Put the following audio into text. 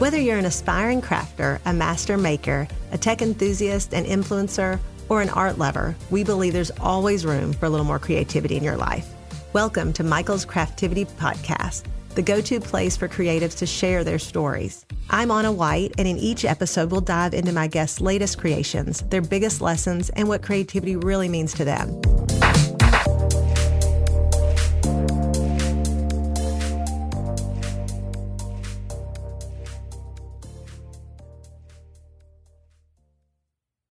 Whether you're an aspiring crafter, a master maker, a tech enthusiast, an influencer, or an art lover, we believe there's always room for a little more creativity in your life. Welcome to Michaels Craftivity Podcast, the go to place for creatives to share their stories. I'm Anna White, and in each episode, we'll dive into my guests' latest creations, their biggest lessons, and what creativity really means to them.